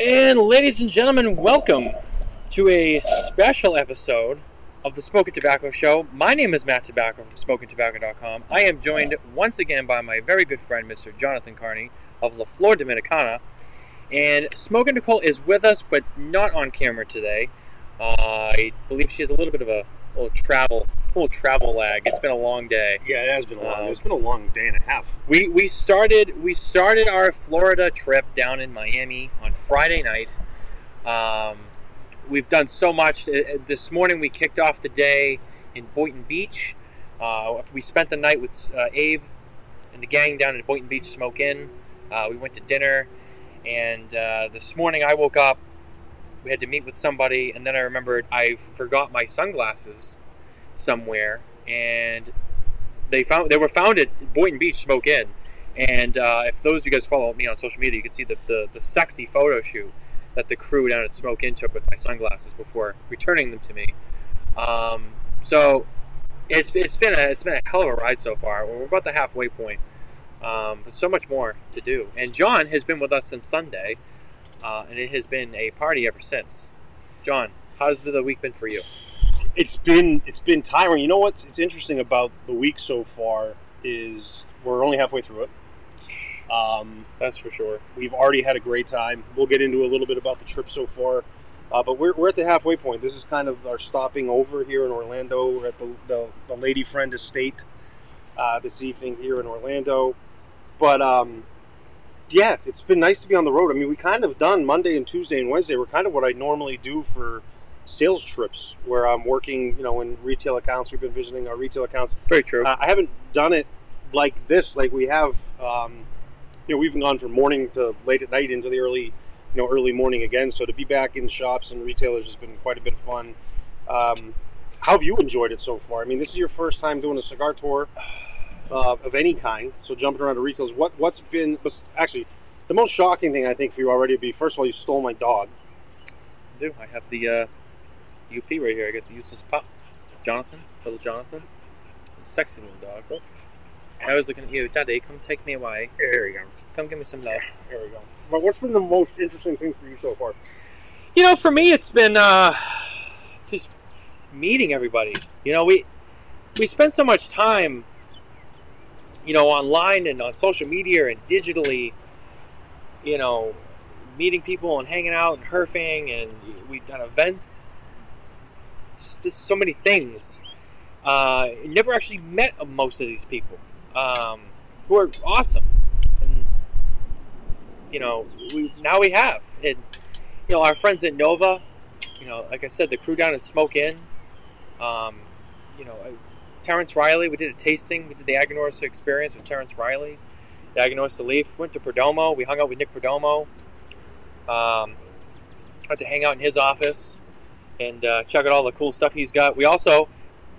And ladies and gentlemen, welcome to a special episode of the Smoking Tabacco Show. My name is Matt Tabacco from SmokingTobacco.com. I am joined once again by my very good friend, Mr. Jonathan Carney of La Flor Dominicana. And Smoking Nicole is with us, but not on camera today. Uh, I believe she has a little bit of a little travel, little travel lag. It's been a long day. Yeah, it has been a long. Um, it's been a long day and a half. We we started we started our Florida trip down in Miami on Friday night. Um, we've done so much. Uh, uh, This morning we kicked off the day in Boynton Beach. Uh, we spent the night with uh, Abe and the gang down in Boynton Beach Smoke Inn. Uh, we went to dinner, and uh, this morning I woke up. We had to meet with somebody, and then I remembered I forgot my sunglasses somewhere, and they found they were found at Boynton Beach Smoke Inn. And uh, if those of you guys follow me on social media, you can see the, the, the sexy photo shoot that the crew down at Smoke Inn took with my sunglasses before returning them to me. Um, so it's, it's been a it's been a hell of a ride so far. We're about the halfway point. Um, but so much more to do. And John has been with us since Sunday, uh, and it has been a party ever since. John, how's the week been for you? It's been it's been tiring. You know what's it's interesting about the week so far is we're only halfway through it. Um, That's for sure. we've already had a great time. We'll get into a little bit about the trip so far, uh, but we're, we're at the halfway point. This is kind of our stopping over here in Orlando. We're at the the, the Lady Friend Estate uh, this evening here in Orlando. But um, yeah, it's been nice to be on the road. I mean, we kind of done Monday and Tuesday and Wednesday. We're kind of what I normally do for sales trips, where I'm working, you know, in retail accounts. We've been visiting our retail accounts. Very true. Uh, I haven't done it like this, like we have. Um, you know, we've been gone from morning to late at night into the early, you know, early morning again. So to be back in shops and retailers has been quite a bit of fun. Um, how have you enjoyed it so far? I mean, this is your first time doing a cigar tour uh, of any kind. So jumping around to retailers, what what's been actually the most shocking thing I think for you already would be first of all you stole my dog. do. I have the uh, UP right here. I got the useless pup, Jonathan, little Jonathan, sexy little dog. I was looking at you, Daddy. Come take me away. There you go. Come give me some love. There we go. But what's been the most interesting thing for you so far? You know, for me, it's been uh, just meeting everybody. You know, we we spend so much time, you know, online and on social media and digitally. You know, meeting people and hanging out and herfing, and we've done events. Just, just so many things. Uh, never actually met most of these people, um, who are awesome. And you know, we now we have, and you know, our friends at Nova. You know, like I said, the crew down at Smoke Inn. Um, you know, Terence Reilly. We did a tasting. We did the Aganorsa experience with Terence Reilly. The Aganorsa Leaf. Went to Perdomo. We hung out with Nick Perdomo. Um, got to hang out in his office and uh, check out all the cool stuff he's got. We also,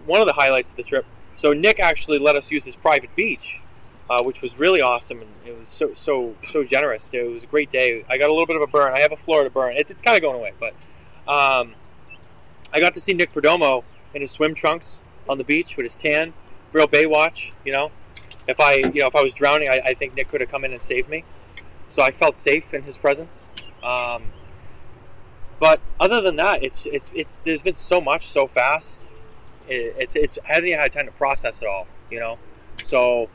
one of the highlights of the trip. So Nick actually let us use his private beach, uh, which was really awesome, and it was so so so generous. It was a great day. I got a little bit of a burn. I have a Florida burn. It, it's kind of going away, but um, I got to see Nick Perdomo in his swim trunks on the beach with his tan, real Baywatch. You know, if I you know if I was drowning, I, I think Nick could have come in and saved me. So I felt safe in his presence. Um, but other than that, it's it's it's there's been so much so fast. It, it's it's I haven't even had time to process it all. You know, so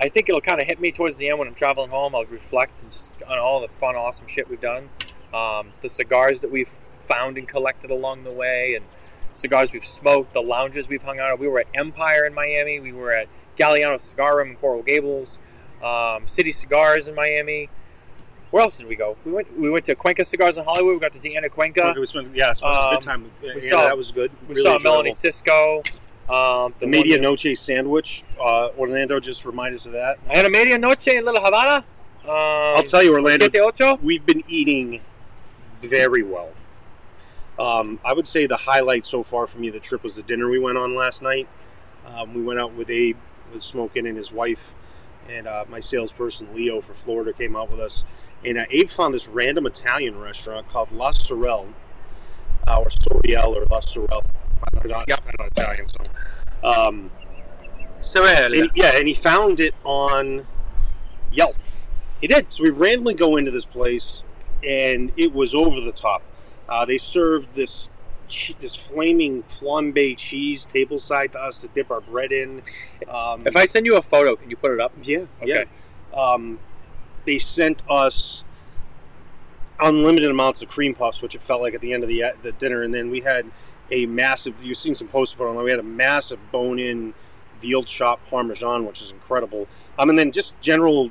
I think it'll kind of hit me towards the end when I'm traveling home. I'll reflect and just on all the fun, awesome shit we've done, um, the cigars that we've found and collected along the way, and cigars we've smoked, the lounges we've hung out at. We were at Empire in Miami. We were at Galliano Cigar Room in Coral Gables, um, City Cigars in Miami. Where else did we go? We went. We went to Cuenca Cigars in Hollywood. We got to see Anna Cuenca. We spent, yeah, it was a Um, good time. Yeah, saw- that was good. We Really saw enjoyable. Melanie Cisco. Um, The Media Noche sandwich. Uh, Orlando just reminded us of that. I had a media noche in Little Havana. Um, I'll tell you, Orlando, Siete ocho. we've been eating very well. Um, I would say the highlight so far for me of the trip was the dinner we went on last night. Um, we went out with Abe, with Smoking, and his wife, and uh, my salesperson Leo for Florida came out with us. And uh, Abe found this random Italian restaurant called La Sorelle, uh, or Soriel, or La Sorelle. I'm not, Yep. I'm not Italian, so. Um, Sorella. and, yeah, and he found it on Yelp. He did. So we randomly go into this place, and it was over the top. Uh, they served this this flaming flambe cheese tableside to us to dip our bread in. Um, If I send you a photo, can you put it up? yeah, Okay. yeah. Um, they sent us unlimited amounts of cream puffs, which it felt like at the end of the the dinner, and then we had a massive. You've seen some posts put online. We had a massive bone-in veal chop parmesan, which is incredible. Um, and then just general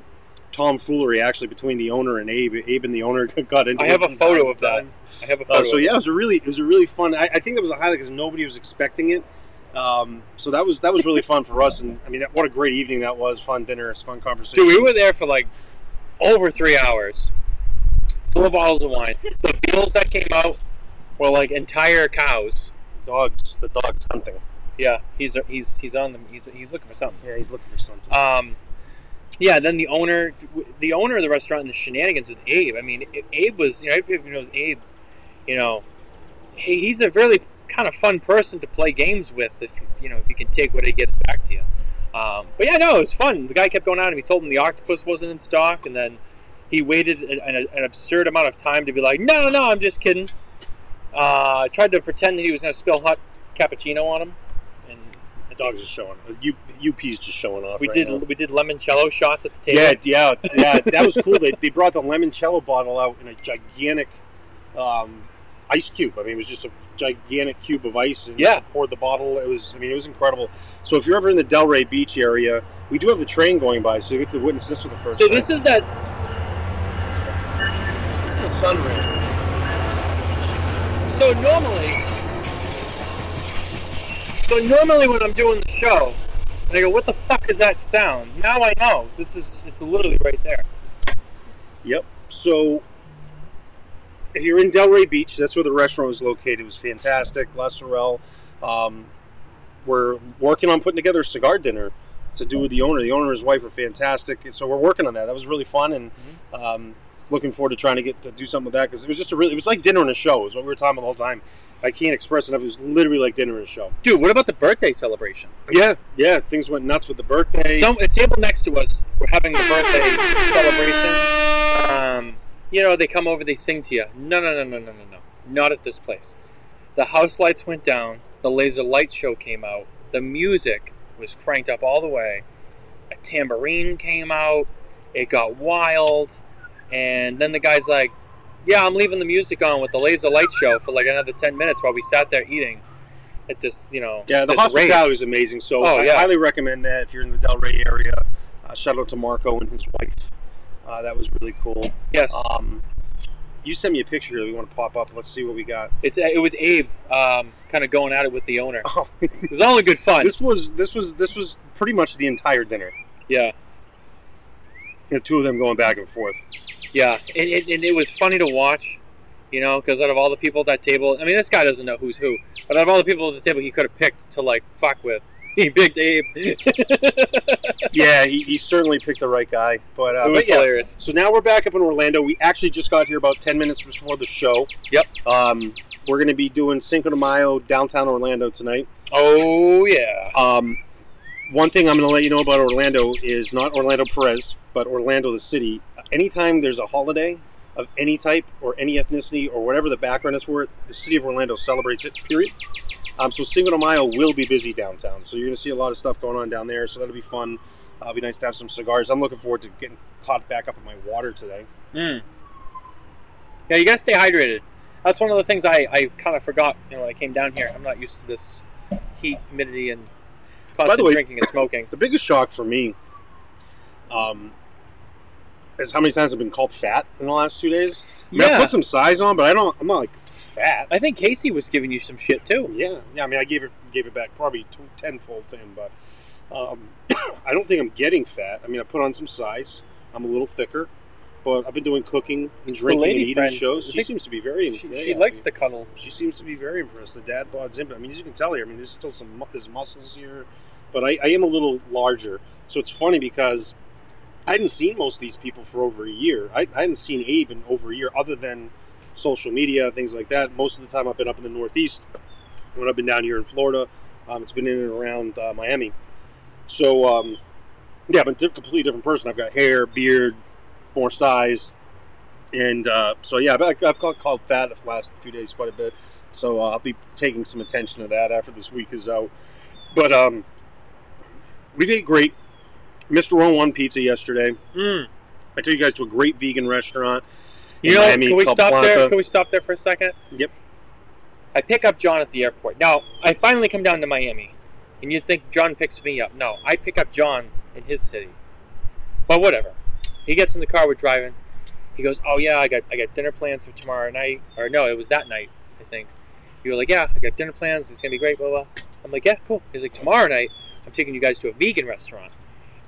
tomfoolery actually between the owner and Abe. Abe and the owner got into. I it have a photo of that. I have a photo. Uh, so yeah, it. it was a really it was a really fun. I, I think that was a highlight because nobody was expecting it. Um, so that was that was really fun for us, and I mean, that, what a great evening that was! Fun dinner, fun conversation. Dude, we were there for like over three hours. Full of bottles of wine. The veals that came out were like entire cows. Dogs, the dogs hunting. Yeah, he's he's he's on them. He's he's looking for something. Yeah, he's looking for something. Um, yeah. Then the owner, the owner of the restaurant, and the shenanigans with Abe. I mean, Abe was you know everybody knows Abe. You know, he, he's a really kind of fun person to play games with if you know if you can take what he gives back to you. Um, but yeah, no, it was fun. The guy kept going on and He told him the octopus wasn't in stock, and then he waited an, an, an absurd amount of time to be like, "No, no, no, I'm just kidding." Uh, tried to pretend that he was going to spill hot cappuccino on him, and the dog's just showing. uh, U, UP's just showing off. we right did now. we did limoncello shots at the table. Yeah, yeah, yeah. That was cool. They, they brought the limoncello bottle out in a gigantic um, ice cube. I mean, it was just a gigantic cube of ice, and Yeah. poured the bottle. It was, I mean, it was incredible. So if you're ever in the Delray Beach area, we do have the train going by, so you get to witness this for the first So time. this is that. this is the SunRail. So normally, so normally when I'm doing the show, and I go, "What the fuck is that sound?" Now I know. This is it's literally right there. Yep. So if you're in Delray Beach, that's where the restaurant was located. It was fantastic. La Sorel. Um, we're working on putting together a cigar dinner to do with the owner. The owner and his wife are fantastic. So we're working on that. That was really fun and um, looking forward to trying to get to do something with that because it was just a really, it was like dinner and a show is what we were talking about the whole time. I can't express enough. It was literally like dinner and a show. Dude, what about the birthday celebration? Yeah, yeah. Things went nuts with the birthday. So, a table next to us, we're having the birthday celebration. Um, you know, they come over, they sing to you. No, no, no, no, no, no, no. Not at this place. The house lights went down. The laser light show came out. The music was cranked up all the way. A tambourine came out. It got wild. And then the guy's like, Yeah, I'm leaving the music on with the laser light show for like another 10 minutes while we sat there eating. It just, you know. Yeah, the this hospitality was amazing. So Oh, I yeah. highly recommend that if you're in the Delray area. Uh, shout out to Marco and his wife. Uh, that was really cool. Yes. Um, you sent me a picture that we want to pop up. Let's see what we got. It's it was Abe um, kind of going at it with the owner. Oh, It was all in good fun. this was this was this was pretty much the entire dinner. Yeah, The two of them going back and forth. yeah, and, and, and it was funny to watch, you know, because out of all the people at that table, I mean, this guy doesn't know who's who, but out of all the people at the table, he could have picked to like fuck with. He picked Abe. Yeah, he, he certainly picked the right guy. But, uh, was but yeah. hilarious. So now we're back up in Orlando. We actually just got here about ten minutes before the show. Yep. Um, we're going to be doing Cinco de Mayo downtown Orlando tonight. Oh yeah. Um, one thing I'm going to let you know about Orlando is not Orlando Perez, but Orlando the city. Anytime there's a holiday of any type or any ethnicity or whatever the background is for it, the city of Orlando celebrates it. Period. Um, so Cinco de Mayo will be busy downtown. So you're going to see a lot of stuff going on down there. So that'll be fun. Uh, it'll be nice to have some cigars. I'm looking forward to getting caught back up in my water today. Mm. Yeah, you gotta stay hydrated. That's one of the things I, I kind of forgot. You know, when I came down here, I'm not used to this heat, humidity, and constant way- drinking and smoking. The biggest shock for me um, is how many times I've been called fat in the last two days. I mean, I Yeah, put some size on, but I don't. I'm not like fat. I think Casey was giving you some shit too. Yeah, yeah. I mean, I gave it gave it back probably two, tenfold to him, but um, I don't think I'm getting fat. I mean, I put on some size. I'm a little thicker, but I've been doing cooking and drinking and eating friend, shows. She seems to be very. She, yeah, she likes I to cuddle. She seems to be very impressed. The dad bods in, but I mean, as you can tell here, I mean, there's still some there's muscles here, but I, I am a little larger. So it's funny because I hadn't seen most of these people for over a year. I, I hadn't seen Abe in over a year, other than social media, things like that. Most of the time, I've been up in the Northeast. When I've been down here in Florida, um, it's been in and around uh, Miami. So, um, yeah, I'm a di- completely different person. I've got hair, beard, more size. And uh, so yeah, I've, I've called, called fat the last few days quite a bit. So uh, I'll be taking some attention to that after this week is out. But um, we've ate great. Mr. Owen One Pizza yesterday. Mm. I took you guys to a great vegan restaurant. You know, Miami can we stop there? Can we stop there for a second? Yep. I pick up John at the airport. Now, I finally come down to Miami, and you'd think John picks me up. No, I pick up John in his city. But whatever. He gets in the car. We're driving. He goes, "Oh yeah, I got I got dinner plans for tomorrow night." Or no, it was that night, I think. You were like, "Yeah, I got dinner plans. It's gonna be great." Blah blah. I'm like, "Yeah, cool." He's like, "Tomorrow night, I'm taking you guys to a vegan restaurant."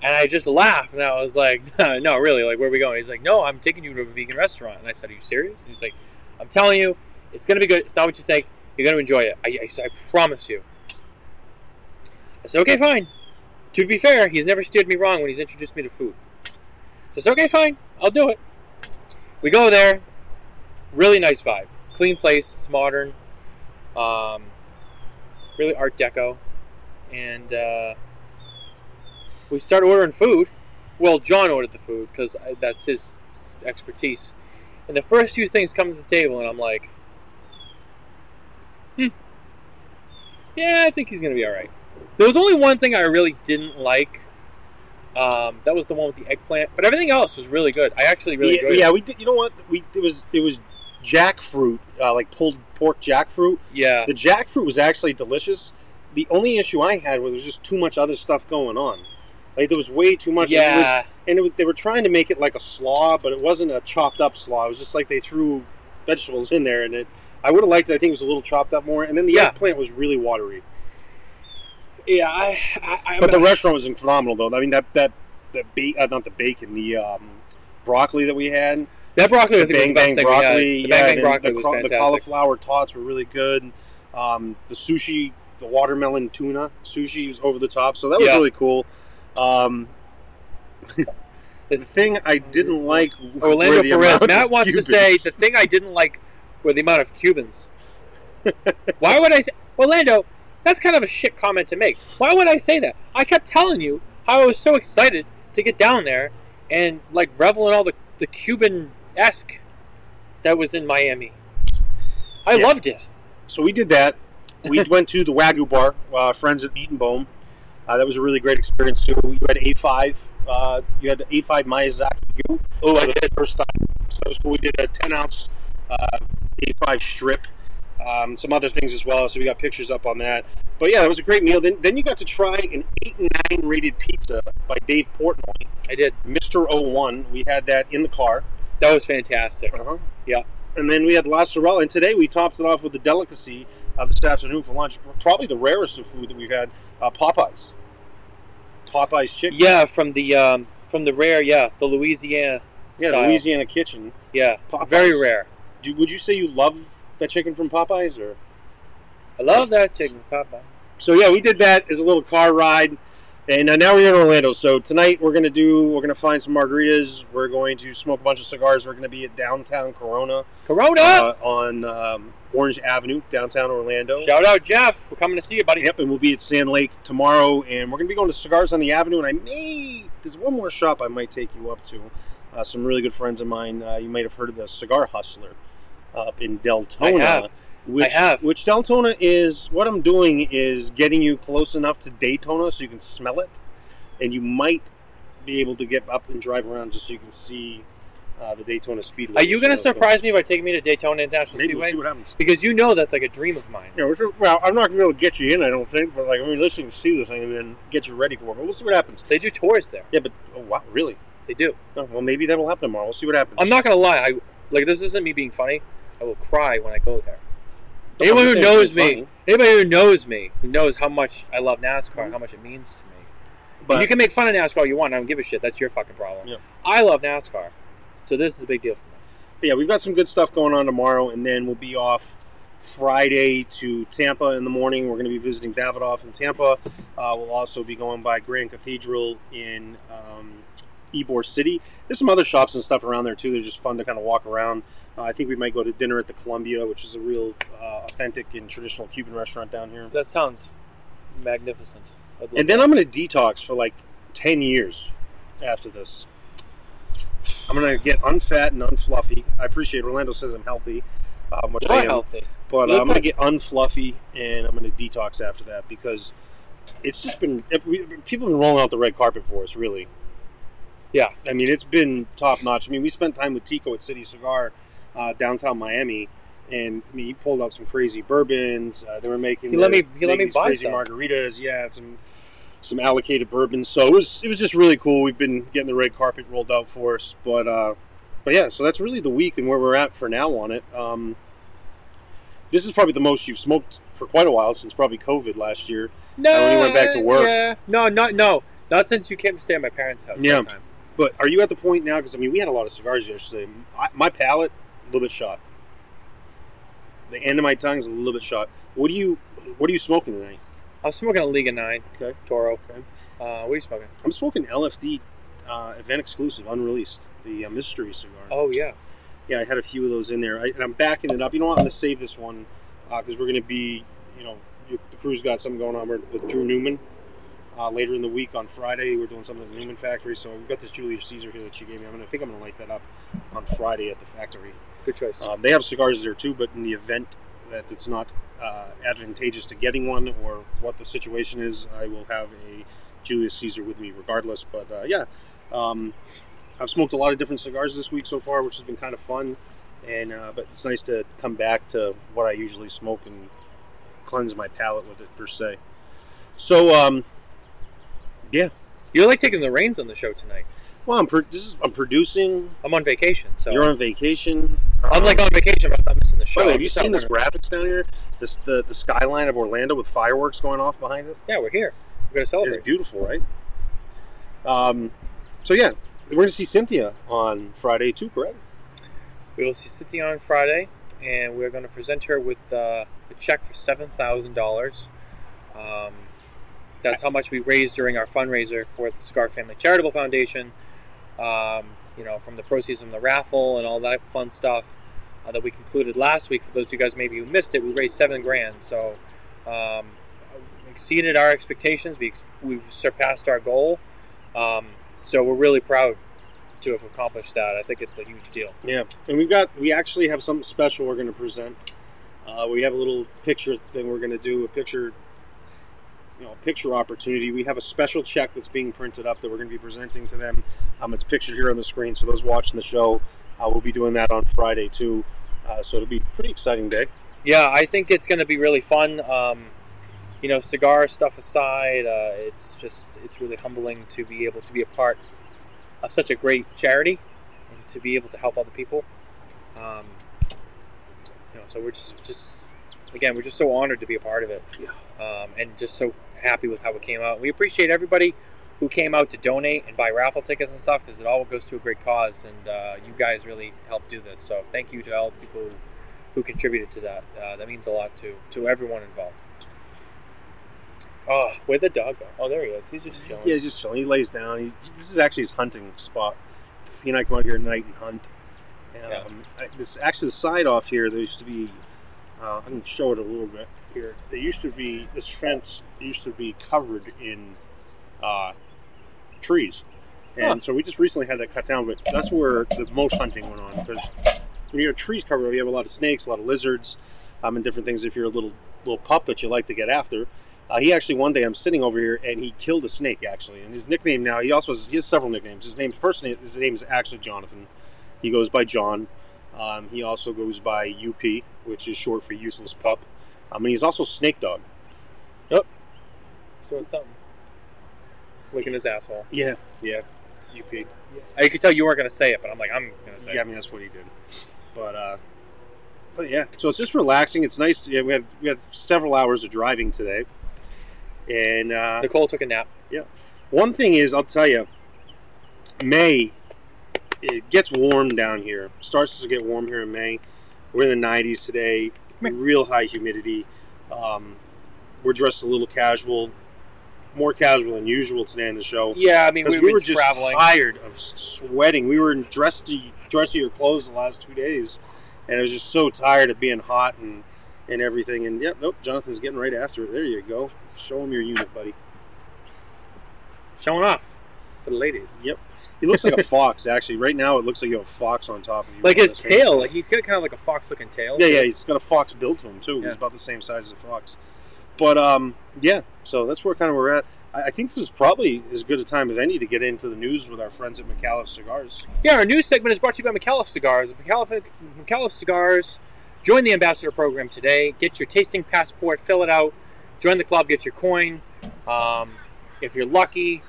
And I just laughed, and I was like, "No, really? Like, where are we going?" He's like, "No, I'm taking you to a vegan restaurant." And I said, "Are you serious?" And he's like, "I'm telling you, it's gonna be good. It's not what you think. You're gonna enjoy it. I, I, I promise you." I said, "Okay, fine." To be fair, he's never steered me wrong when he's introduced me to food. So it's okay, fine. I'll do it. We go there. Really nice vibe. Clean place. It's modern. Um, really Art Deco. And uh, we start ordering food. Well, John ordered the food because that's his expertise. And the first few things come to the table, and I'm like, hmm. Yeah, I think he's going to be all right. There was only one thing I really didn't like. Um, that was the one with the eggplant, but everything else was really good. I actually really yeah, yeah, we did. You know what? We it was it was jackfruit, uh, like pulled pork jackfruit. Yeah, The jackfruit was actually delicious. The only issue I had was there was just too much other stuff going on. Like there was way too much. and it was- yeah. and it was, they were trying to make it like a slaw, but it wasn't a chopped up slaw. It was just like they threw vegetables in there, and it. I would have liked it. I think it was a little chopped up more, and then the Yeah. eggplant was really watery. Yeah, I, I, I But the restaurant was phenomenal, though. I mean, that that the ba- uh, not the bacon, the um, broccoli that we had, that broccoli I the think was bang bang broccoli. The yeah, bang bang broccoli the, was cau- the cauliflower tots were really good. Um, the sushi, the watermelon tuna sushi was over the top, so that was Yeah. really cool. Um, the thing I didn't like were Orlando the Perez. Matt wants to say the thing I didn't like were the amount of Cubans. Why would I say Orlando? That's kind of a shit comment to make. Why would I say that? I kept telling you how I was so excited to get down there and like revel in all the, the Cuban esque that was in Miami. I Yeah. loved it. So we did that. We went to the Wagyu bar, uh, friends at Eaton Bone. Uh, that was a really great experience too. You had A5. Uh, you had the A5 Miyazaki Oh, for the first time. So that was cool. We did a 10 ounce uh, A5 strip. Um, some other things as well. So we got pictures up on that. But yeah, it was a great meal. Then, then you got to try an 8 and 9 rated pizza by Dave Portnoy, I did. Mr. 01. We had that in the car. That was fantastic. Uh-huh. Yeah. And then we had La Sorella, and today we topped it off with the delicacy of this afternoon for lunch. Probably the rarest of food that we've had, uh, Popeyes. Popeyes chicken. Yeah, from the um, from the rare, yeah, the Louisiana Yeah, style. Louisiana kitchen. Yeah, Popeyes. very rare. Do, would you say you love that chicken from Popeyes, or? I love that chicken Popeye. So yeah, we did that as a little car ride, and uh, now we're in Orlando. So tonight we're gonna do, we're gonna find some margaritas. We're going to smoke a bunch of cigars. We're gonna be at downtown Corona Corona. uh, on um, Orange Avenue, downtown Orlando. Shout out Jeff. We're coming to see you, buddy. Yep, and we'll be at Sand Lake tomorrow, and we're going to be going to Cigars on the Avenue. And I may, there's one more shop I might take you up to. Uh, some really good friends of mine. Uh, you might have heard of the Cigar Hustler up in Deltona. I have. Which, I have. Which Deltona is, what I'm doing is getting you close enough to Daytona so you can smell it. And you might be able to get up and drive around just so you can see uh, the Daytona Speedway. Are you going to is really surprise me by taking me to Daytona International Maybe we'll see what happens. because you know that's like a dream of mine. Yeah, which- well, I'm not going to be able to get you in, I don't think, but like, I mean, listening to see the thing and then get you ready for it. But we'll see what happens. They do tours there. Yeah, but oh wow, really? They do. Oh, well, maybe that will happen tomorrow. We'll see what happens. I'm not going to lie. I like this isn't me being funny. I will cry when I go there. I'm Anyone who knows me, funny, anybody who knows me, who knows how much I love NASCAR and how much it means to me. but you can make fun of NASCAR all you want. I don't give a shit. That's your fucking problem. Yeah. I love NASCAR, so this is a big deal for me. but yeah, we've got some good stuff going on tomorrow, and then we'll be off Friday to Tampa in the morning. We're going to be visiting Davidoff in Tampa. Uh, we'll also be going by Grand Cathedral in um, Ybor City. There's some other shops and stuff around there too. They're just fun to kind of walk around. Uh, I think we might go to dinner at the Columbia, which is a real uh, authentic and traditional Cuban restaurant down here. That sounds magnificent. And then that. I'm going to detox for like 10 years after this. I'm gonna get unfat and unfluffy. I appreciate Orlando says I'm healthy, um, which You're I am. healthy. But uh, I'm gonna get unfluffy and I'm gonna detox after that because it's just been if we, people have been rolling out the red carpet for us. Really. Yeah. I mean, it's been top notch. I mean, we spent time with Tico at City Cigar, uh, downtown Miami, and I mean, he pulled out some crazy bourbons. Uh, they were making He let the- me- he let me buy crazy some. margaritas. Yeah, some some allocated bourbon. So it was it was just really cool. We've been getting the red carpet rolled out for us, but uh, but yeah. So that's really the week and where we're at for now on it. Um, this is probably the most you've smoked for quite a while since probably COVID last year. No, when you went back to work. Yeah, no, not no, not since you came to stay at my parents' house. Yeah. But are you at the point now? Because I mean, we had a lot of cigars yesterday. I, my palate a little bit shot. The end of my tongue's a little bit shot. What do you What are you smoking tonight? I'm smoking a Liga Nine. Okay. Toro. Okay. Uh, what are you smoking? I'm smoking LFD uh, event exclusive, unreleased, the uh, mystery cigar. Oh yeah. Yeah, I had a few of those in there, I, and I'm backing it up. You know what? I'm going to save this one because we're going to be, you know, the crew's got something going on with, Drew Newman uh, later in the week on Friday. We're doing something at the Newman factory, so we've got this Julius Caesar here that she gave me. I'm going to think I'm going to light that up on Friday at the factory. Good choice. Um, they have cigars there too, but in the event that it's not uh, advantageous to getting one or what the situation is, I will have a Julius Caesar with me regardless. But uh, yeah, um, I've smoked a lot of different cigars this week so far, which has been kind of fun. And uh, but it's nice to come back to what I usually smoke and cleanse my palate with it per se. So um, yeah, You're like taking the reins on the show tonight. Well, I'm pro- this is, I'm producing. I'm on vacation, so You're on vacation. I'm like on vacation, but I'm missing the show. By the way, have you seen this graphics down here? This the, the skyline of Orlando with fireworks going off behind it. Yeah, we're here. We're gonna celebrate. It's beautiful, right? Um, so yeah, we're gonna see Cynthia on Friday too, correct? We will see Cynthia on Friday, and we're going to present her with uh, a check for seven thousand dollars. Um, that's how much we raised during our fundraiser for the Cigar Family Charitable Foundation. Um, you know, from the proceeds from the raffle and all that fun stuff uh, that we concluded last week. For those of you guys maybe who missed it, we raised seven grand. So um, exceeded our expectations. We ex- we surpassed our goal. Um, so we're really proud to have accomplished that. I think it's a huge deal. Yeah, and we've got we actually have something special we're gonna present. Uh, we have a little picture thing we're gonna do a picture, you know, picture opportunity. We have a special check that's being printed up that we're gonna be presenting to them. Um, it's pictured here on the screen, so those watching the show, uh, we'll be doing that on Friday too. Uh, so it'll be a pretty exciting day. Yeah, I think it's going to be really fun. Um, you know, cigar stuff aside, uh, it's just it's really humbling to be able to be a part of such a great charity and to be able to help other people. Um, you know, so we're just just again, we're just so honored to be a part of it, um, and just so happy with how it came out. We appreciate everybody who came out to donate and buy raffle tickets and stuff because it all goes to a great cause, and uh, you guys really helped do this. So thank you to all the people who who contributed to that. Uh, that means a lot to to everyone involved. Oh, where'd the dog go? Oh, there he is. He's just chilling. Yeah, he's just chilling. He lays down. He, this is actually his hunting spot. He and I come out here at night and hunt. Um, Yeah. I, this actually the side off here. There used to be. Uh, I can show it a little bit here. There used to be this fence used to be covered in uh, trees, and Huh. so we just recently had that cut down. But that's where the most hunting went on because when you have trees covered, you have a lot of snakes, a lot of lizards, um, and different things. If you're a little little pup that you like to get after. Uh, he actually one day I'm sitting over here and he killed a snake actually, and his nickname now he also has he has several nicknames. His name first name his name is actually Jonathan. He goes by John. Um, he also goes by UP, which is short for useless pup. Um, and he's also Snake Dog. Doing something. Licking his asshole. Yeah, yeah, UP. I could tell you weren't gonna say it, but I'm like, I'm gonna say Yeah, I mean that's what he did. But uh, but yeah, so it's just relaxing. It's nice. To, yeah, we had we had several hours of driving today, and uh, Nicole took a nap. Yeah, one thing is, I'll tell you, May, it gets warm down here. Starts to get warm here in May. We're in the 90s today. Real high humidity. Um, we're dressed a little casual, more casual than usual today in the show. Yeah, I mean, we've we been were just traveling. tired of sweating. We were in dressy, dressier clothes the last two days, and I was just so tired of being hot and, and everything. And yep, nope, Jonathan's getting right after it. There you go. Show him your unit, buddy. Showing off for the ladies. Yep. He looks like a fox, actually. Right now, it looks like you have a fox on top of you. Like his tail, like he's got kind of like a fox-looking tail. Yeah, yeah, he's got a fox built to him too. Yeah. He's about the same size as a fox. But um, yeah, so that's where kind of we're at. I think this is probably as good a time as any to get into the news with our friends at McAuliffe Cigars. Yeah, our news segment is brought to you by McAuliffe Cigars. McAuliffe, McAuliffe Cigars. Join the ambassador program today. Get your tasting passport, fill it out, join the club, get your coin. Um, if you're lucky,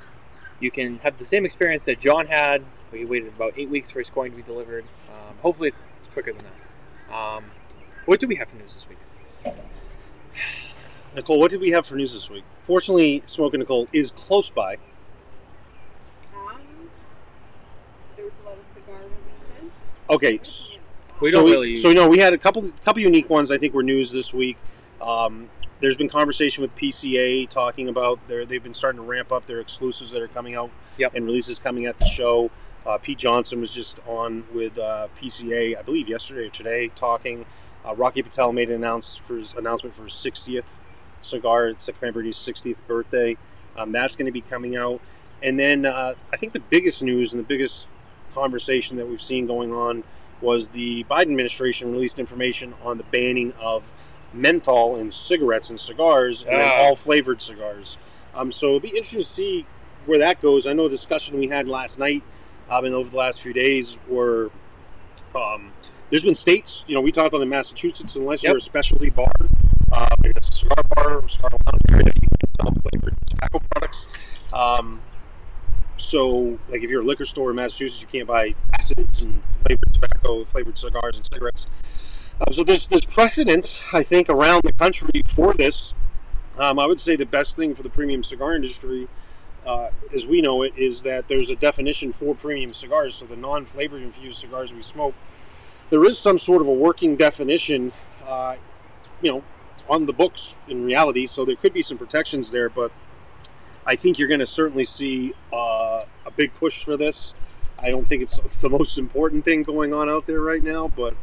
you can have the same experience that John had. He waited about eight weeks for his coin to be delivered. Um, hopefully, it's quicker than that. Um, what do we have for news this week? Nicole, what did we have for news this week? Fortunately, Smoking Nicole is close by. Um, there was a lot of cigar releases. Okay, Where's s- the other spot? We so don't we, really- So no, we had a couple couple unique ones. I think were news this week. Um, there's been conversation with PCA talking about their they've been starting to ramp up their exclusives that are coming out Yep. and releases coming at the show. Uh, Pete Johnson was just on with uh, PCA, I believe yesterday or today, talking. Uh, Rocky Patel made an announce for his announcement for his 60th cigar. It's the Cranberry's 60th birthday. Um, that's going to be coming out. And then uh, I think the biggest news and the biggest conversation that we've seen going on was the Biden administration released information on the banning of menthol in cigarettes and cigars and Ah. all flavored cigars. Um, so it'll be interesting to see where that goes. I know a discussion we had last night um, and over the last few days were um, there's been states, you know, we talked about in Massachusetts, unless you're a specialty bar, uh, a cigar bar cigar lounge area, you can sell flavored tobacco products. Um, so, like if you're a liquor store in Massachusetts, you can't buy acids and flavored tobacco, flavored cigars and cigarettes. Um, so there's there's precedence, I think, around the country for this. Um, I would say the best thing for the premium cigar industry, uh, as we know it, is that there's a definition for premium cigars. So the non-flavored infused cigars we smoke, there is some sort of a working definition, uh, you know, on the books in reality. So there could be some protections there, but I think you're going to certainly see uh, a big push for this. I don't think it's the most important thing going on out there right now, but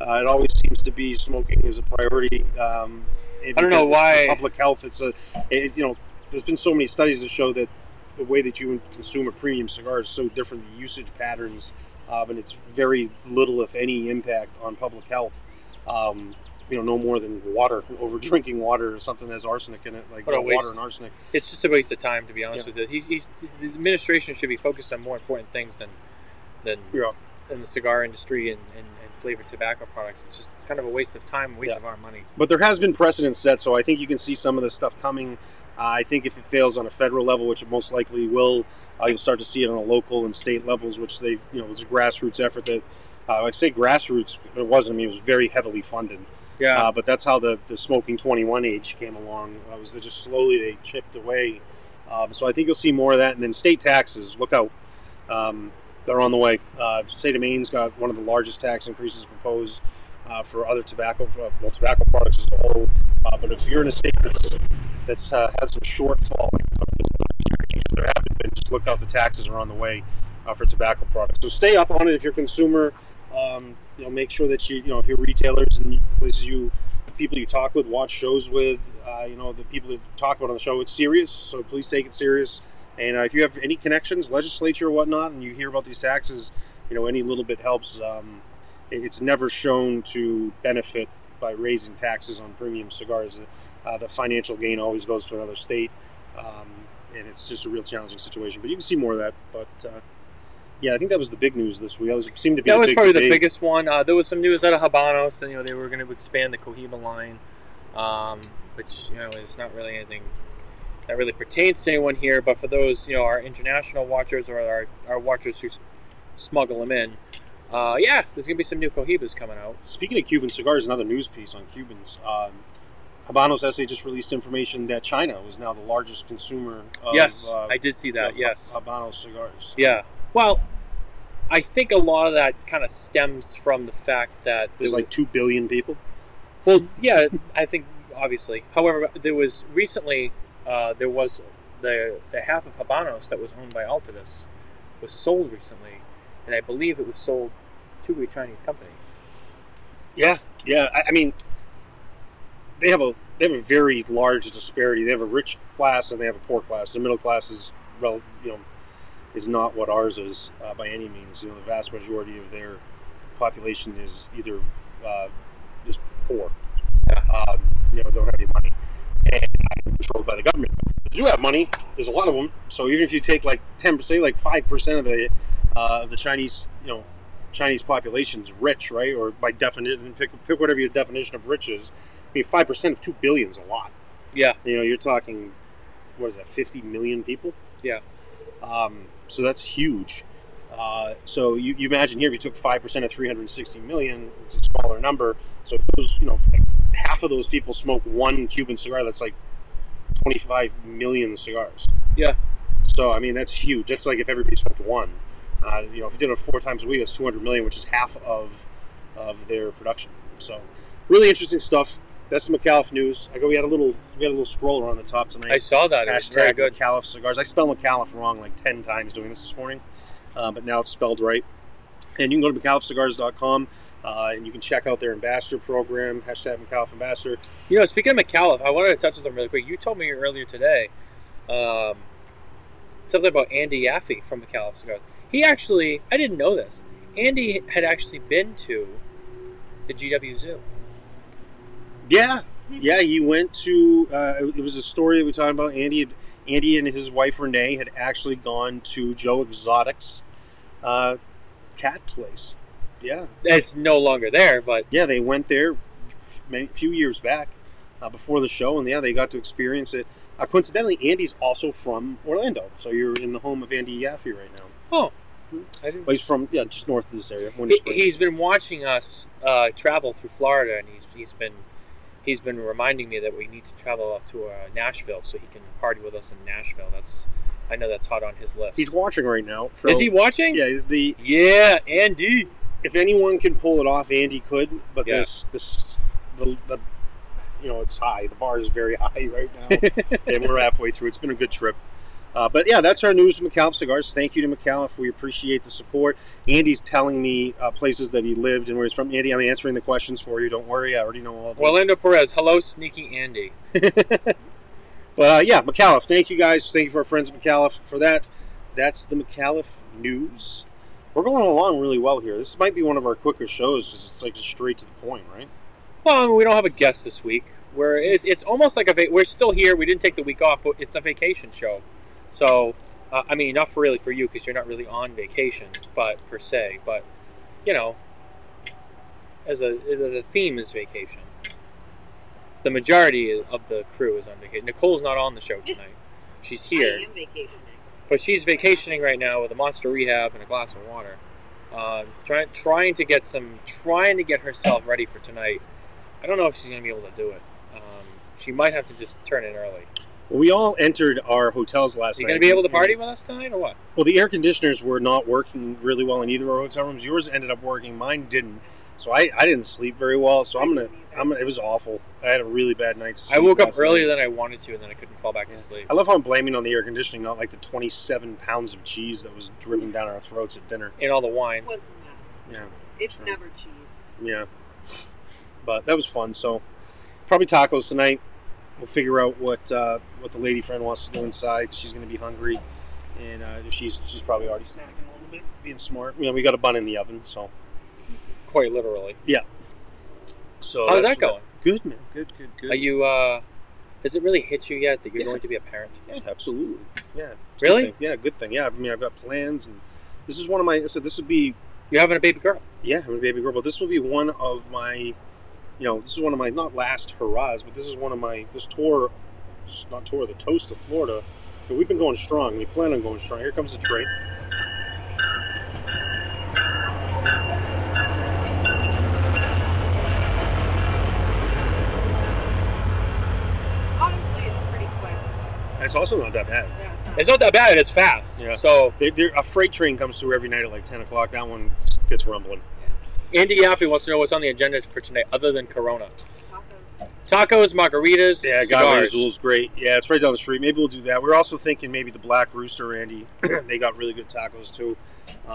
uh, it always seems to be smoking is a priority. Um, I don't know why- public health. It's a, it's you know, there's been so many studies that show that the way that you consume a premium cigar is so different. The usage patterns, um, and it's very little, if any, impact on public health. Um, you know, no more than water, over drinking water or something that has arsenic in it, like water waste. and arsenic. It's just a waste of time, to be honest Yeah. with you. He, he, the administration should be focused on more important things than than Yeah. in the cigar industry and, and, and flavored tobacco products. It's just it's kind of a waste of time, a waste Yeah. of our money. But there has been precedent set, so I think you can see some of this stuff coming. Uh, I think if it fails on a federal level, which it most likely will, uh, you'll start to see it on a local and state levels, which they, you know, it's a grassroots effort that, uh, I'd say grassroots, it wasn't, I mean, it was very heavily funded. Yeah, Uh, but that's how the, the smoking 21 age came along. Uh, was just slowly they chipped away. Um, so I think you'll see more of that. And then state taxes, look out. Um, they're on the way. Uh, state of Maine's got one of the largest tax increases proposed uh, for other tobacco, for, well, tobacco products as a whole. Uh, but if you're in a state that's that's uh, had some shortfall, there haven't been, just look out. The taxes are on the way uh, for tobacco products. So stay up on it if you're a consumer. Um, you know, make sure that you, you know, if you're retailers and places you, the people you talk with, watch shows with, uh, you know, the people that talk about on the show, it's serious. So please take it serious. And uh, if you have any connections, legislature or whatnot, and you hear about these taxes, you know, any little bit helps. Um, it- it's never shown to benefit by raising taxes on premium cigars. Uh, the financial gain always goes to another state, um, and it's just a real challenging situation. But you can see more of that. But uh, yeah, I think that was the big news this week. That was seemed to be that was probably the biggest one. Uh, there was some news out of Habanos, and you know they were going to expand the Cohiba line, um, which you know is not really anything that really pertains to anyone here. But for those you know our international watchers or our, our watchers who smuggle them in, uh, yeah, there's going to be some new Cohibas coming out. Speaking of Cuban cigars, another news piece on Cubans. Um, Habanos SA just released information that China was now the largest consumer of yes, uh, I did see that. yes, Habanos cigars. yeah. Well, I think a lot of that kind of stems from the fact that There's there like two billion people. Well, yeah, I think obviously. However, there was recently uh, there was the the half of Habanos that was owned by Altadis was sold recently, and I believe it was sold to a Chinese company. Yeah, yeah. I, I mean, they have a they have a very large disparity. They have a rich class and they have a poor class. The middle class is, rel, you know, is not what ours is uh, by any means. You know, the vast majority of their population is either uh, is poor, um, you know, don't have any money, and controlled by the government. They do have money. There's a lot of them. So even if you take like ten, say like five percent of the uh, of the Chinese, you know, Chinese population's rich, right? Or by definition, pick pick whatever your definition of rich is. I mean, five percent of two billion is a lot. Yeah. You know, you're talking, what is that, 50 million people? Yeah. Um, so that's huge. Uh, so you, you imagine here, if you took 5% of 360 million, it's a smaller number. So if those, you know, half of those people smoke one Cuban cigar, that's like 25 million cigars. Yeah. So, I mean, that's huge. That's like if everybody smoked one. Uh, you know, if you did it four times a week, that's 200 million, which is half of, of their production. So, really interesting stuff. That's the McAuliffe news. I go. We had a little. We had a little scroller on the top tonight. I saw that. It was very Hashtag good. McAuliffe cigars. I spelled McAuliffe wrong like ten times doing this this morning, uh, but now it's spelled right. And you can go to McAuliffecigars.com uh, and you can check out their ambassador program. Hashtag McAuliffe ambassador. You know, speaking of McAuliffe, I wanted to touch on something really quick. You told me earlier today um, something about Andy Yaffe from McAuliffe Cigars. He actually, I didn't know this. Andy had actually been to the GW Zoo. Yeah, yeah. He went to. Uh, it was a story that we talked about. Andy, had, Andy and his wife Renee had actually gone to Joe Exotic's uh, cat place. Yeah, It's no longer there, but yeah. They went there a few years back uh, before the show, and yeah, they got to experience it. Uh, coincidentally, Andy's also from Orlando, so you're in the home of Andy Yaffe right now. oh, I didn't. Well, he's from yeah, just north of this area. He, he's been watching us uh, travel through Florida, and he's he's been he's been reminding me that we need to travel up to uh, Nashville so he can party with us in Nashville. That's I know that's hot on his list. He's watching right now. So, Is he watching? Yeah, the Yeah, Andy. if anyone can pull it off, Andy could. But Yeah. this this the, the you know it's high. The bar is very high right now, and we're halfway through. It's been a good trip. Uh, but yeah, that's our news with McAuliffe Cigars. Thank you to McAuliffe. We appreciate the support. Andy's telling me uh, places that he lived and where he's from. Andy, I'm answering the questions for you. Don't worry, I already know all of them. Orlando Perez. Hello, sneaky Andy. But uh, yeah, McAuliffe. Thank you guys. Thank you for our friends at McAuliffe for that. That's the McAuliffe news. We're going along really well here. This might be one of our quicker shows because it's like just straight to the point, right? Well, I mean, we don't have a guest this week. We're it's, it's almost like a va- we're still here. We didn't take the week off, but it's a vacation show. So, uh, I mean, not for really for you because you're not really on vacation, but per se. But you know, as a the theme is vacation. The majority of the crew is on vacation. Nicole's not on the show tonight. She's here, I am vacationing. but she's vacationing right now with a monster rehab and a glass of water. Uh, trying trying to get some trying to get herself ready for tonight. I don't know if she's gonna be able to do it. Um, she might have to just turn in early. Well, we all entered our hotels last Are you night. gonna be able to party with us tonight or what? Well, the air conditioners were not working really well in either of our hotel rooms. Yours ended up working. Mine didn't. So I, I didn't sleep very well. So I'm gonna I'm gonna, it was awful. I had a really bad night's sleep. I woke up earlier night. than I wanted to, and then I couldn't fall back Yeah. to sleep. I love how I'm blaming on the air conditioning, not like the 27 pounds of cheese that was driven down our throats at dinner. And all the wine. It wasn't that. Yeah, It's Sure. never cheese. yeah. But that was fun. So probably tacos tonight. We'll figure out what uh, what the lady friend wants to do inside. She's going to be hungry, and uh, she's she's probably already snacking a little bit, being smart. You know, we got a bun in the oven, so Quite literally. Yeah. So How's that going? Good man, good, good, good. Are you? uh Has it really hit you yet that you're Yeah. going to be a parent? Yeah, absolutely. Yeah. Really? good. Yeah, good thing. Yeah, I mean, I've got plans, and this is one of my. So this would be, You're having a baby girl. yeah, I'm a baby girl, but this will be one of my, you know, this is one of my not last hurrahs, but this is one of my this tour, not tour, the toast of Florida. But we've been going strong. We plan on going strong. Here comes the train. Honestly, it's pretty quick. It's also not that bad. Yeah, it's not. It's not that bad. It's fast. Yeah. So They, a freight train comes through every night at like ten o'clock. That one gets rumbling. Andy Yaffe wants to know what's on the agenda for tonight, other than Corona. Tacos. Tacos, margaritas, Yeah, cigars. Agave Azul's great. Yeah, it's right down the street. Maybe we'll do that. We're also thinking maybe the Black Rooster, Andy. they got really good tacos too,